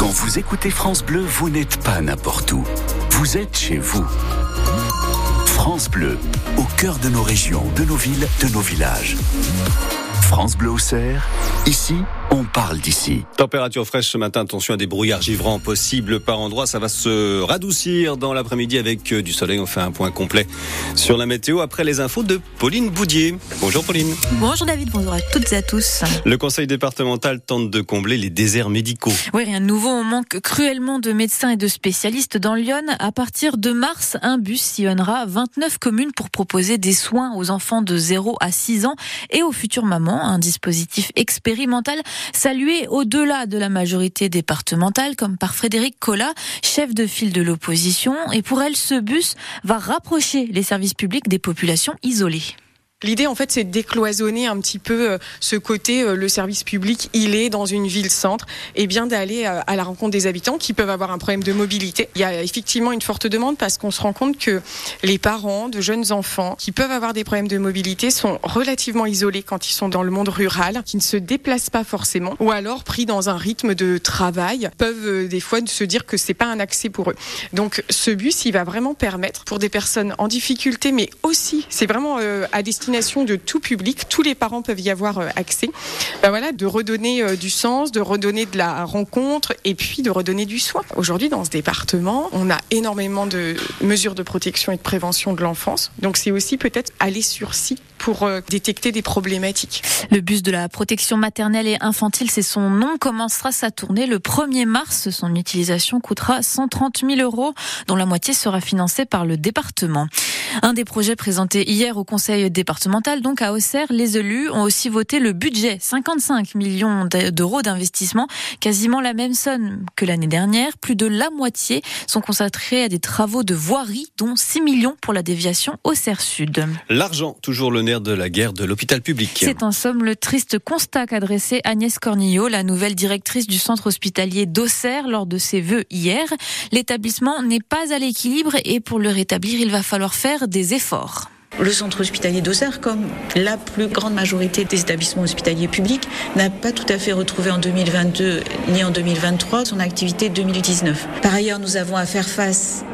Quand vous écoutez France Bleu, vous n'êtes pas n'importe où. Vous êtes chez vous. France Bleu, au cœur de nos régions, de nos villes, de nos villages. France Bleu au Cerf, ici, on parle d'ici. Température fraîche ce matin, attention à des brouillards givrants possibles par endroits. Ça va se radoucir dans l'après-midi avec euh, du soleil. On fait un point complet sur la météo après les infos de Pauline Boudier. Bonjour Pauline. Bonjour David, bonjour à toutes et à tous. Le conseil départemental tente de combler les déserts médicaux. Oui, rien de nouveau. On manque cruellement de médecins et de spécialistes dans Lyon. À partir de mars, un bus sillonnera 29 communes pour proposer des soins aux enfants de 0 à 6 ans et aux futures mamans. Un dispositif expérimental salué au-delà de la majorité départementale, comme par Frédéric Collat, chef de file de l'opposition. Et pour elle, ce bus va rapprocher les services publics des populations isolées. L'idée, en fait, c'est de décloisonner un petit peu euh, ce côté, euh, le service public, il est dans une ville-centre, et bien d'aller euh, à la rencontre des habitants qui peuvent avoir un problème de mobilité. Il y a effectivement une forte demande parce qu'on se rend compte que les parents de jeunes enfants qui peuvent avoir des problèmes de mobilité sont relativement isolés quand ils sont dans le monde rural, qui ne se déplacent pas forcément, ou alors pris dans un rythme de travail, peuvent des fois se dire que c'est pas un accès pour eux. Donc, ce bus, il va vraiment permettre pour des personnes en difficulté, mais aussi, c'est vraiment à destination de tout public, tous les parents peuvent y avoir euh, accès. Ben voilà, de redonner euh, du sens, de redonner de la rencontre et puis de redonner du soin. Aujourd'hui, dans ce département, on a énormément de mesures de protection et de prévention de l'enfance. Donc c'est aussi peut-être aller sur site pour euh, détecter des problématiques. Le bus de la protection maternelle et infantile, c'est son nom, commencera sa tournée le 1er mars. Son utilisation coûtera 130 000 euros, dont la moitié sera financée par le département. Un des projets présentés hier au conseil départemental, donc à Auxerre, les élus ont aussi voté le budget, 55 millions d'euros d'investissement, quasiment la même somme que l'année dernière. Plus de la moitié sont consacrés à des travaux de voirie, dont 6 millions pour la déviation Auxerre Sud. L'argent, toujours le de la guerre de l'hôpital public. C'est en somme le triste constat qu'a dressé Agnès Cornillo, la nouvelle directrice du centre hospitalier d'Auxerre, lors de ses vœux hier. L'établissement n'est pas à l'équilibre et pour le rétablir, il va falloir faire des efforts. Le centre hospitalier d'Auxerre, comme la plus grande majorité des établissements hospitaliers publics, n'a pas tout à fait retrouvé en 2022 ni en 2023 son activité 2019. Par ailleurs, nous avons à faire face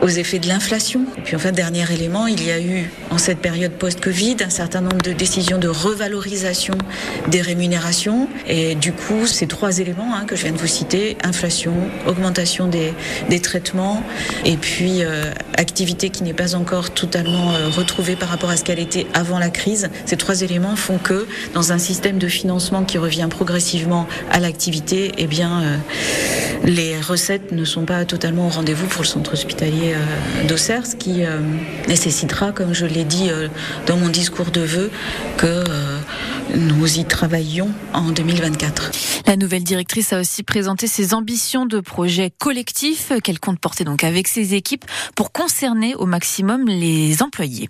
aux effets de l'inflation. Et puis enfin, dernier élément, il y a eu en cette période post-Covid un certain nombre de décisions de revalorisation des rémunérations. Et du coup, ces trois éléments hein, que je viens de vous citer, inflation, augmentation des, des traitements et puis euh, activité qui n'est pas encore totalement euh, retrouvée par rapport à ce qu'elle était avant la crise, ces trois éléments font que dans un système de financement qui revient progressivement à l'activité, eh bien, euh, les recettes ne sont pas totalement au rendez-vous pour le centre hospitalier euh, d'Auxerre, ce qui nécessitera, comme je l'ai dit dans mon discours de vœux, que nous y travaillions en 2024. La nouvelle directrice a aussi présenté ses ambitions de projet collectif qu'elle compte porter donc avec ses équipes pour concerner au maximum les employés.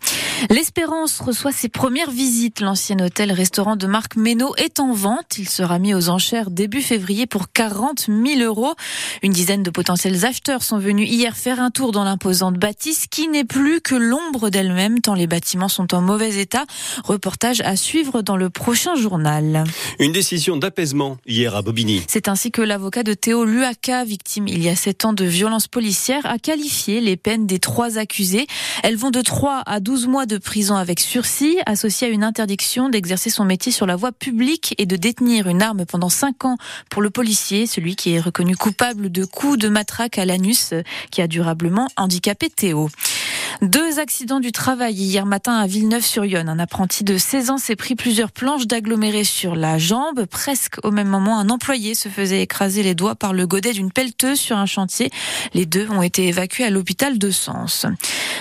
L'Espérance reçoit ses premières visites. L'ancien hôtel-restaurant de Marc Ménaud est en vente. Il sera mis aux enchères début février pour 40 000 euros. Une dizaine de potentiels acheteurs sont venus hier faire un tour dans l'imposante bâtisse qui n'est plus que l'ombre d'elle-même tant les bâtiments sont en mauvais état. Reportage à suivre dans le prochain journal. Une décision d'apaisement hier à Bobigny. C'est ainsi que l'avocat de Théo Luaka, victime il y a sept ans de violences policières, a qualifié les peines des trois accusés. Elles vont de 3 à 12 mois de prison avec sursis, associée à une interdiction d'exercer son métier sur la voie publique et de détenir une arme pendant 5 ans pour le policier, celui qui est reconnu coupable de coups de matraque à l'anus qui a durablement handicapé Théo. Deux accidents du travail hier matin à Villeneuve-sur-Yonne. Un apprenti de 16 ans s'est pris plusieurs planches d'aggloméré sur la jambe. Presque au même moment, un employé se faisait écraser les doigts par le godet d'une pelleteuse sur un chantier. Les deux ont été évacués à l'hôpital de Sens.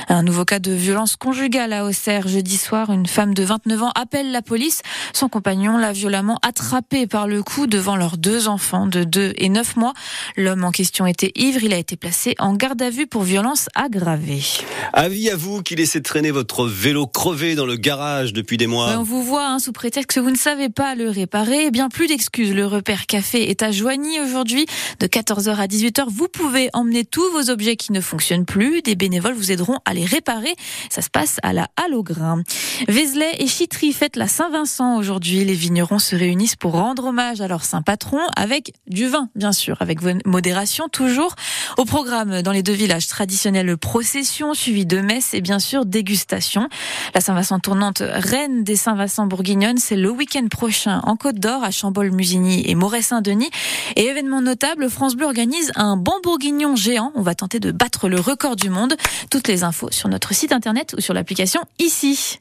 Un nouveau cas de violence conjugale à Auxerre. Jeudi soir, une femme de 29 ans appelle la police. Son compagnon l'a violemment attrapée par le cou devant leurs deux enfants de 2 et 9 mois. L'homme en question était ivre. Il a été placé en garde à vue pour violence aggravée. Avis à vous qui laissez traîner votre vélo crevé dans le garage depuis des mois. on vous voit hein, sous prétexte que vous ne savez pas le réparer. Eh bien, plus d'excuses. Le repère café est à Joigny aujourd'hui de 14h à 18h. Vous pouvez emmener tous vos objets qui ne fonctionnent plus. Des bénévoles vous aideront à les réparer. Ça se passe à la Halle au Grain. Vézelay et Chitry fêtent la Saint-Vincent aujourd'hui. Les vignerons se réunissent pour rendre hommage à leur saint patron avec du vin, bien sûr, avec modération toujours. Au programme dans les deux villages traditionnels, procession suivie de messe et bien sûr dégustation. La Saint-Vincent tournante reine des Saint-Vincent bourguignonnes, c'est le week-end prochain en Côte d'Or à Chambol-Musigny et Moret-Saint-Denis. Et événement notable, France Bleu organise un bon bourguignon géant. On va tenter de battre le record du monde. Toutes les infos sur notre site internet ou sur l'application ici.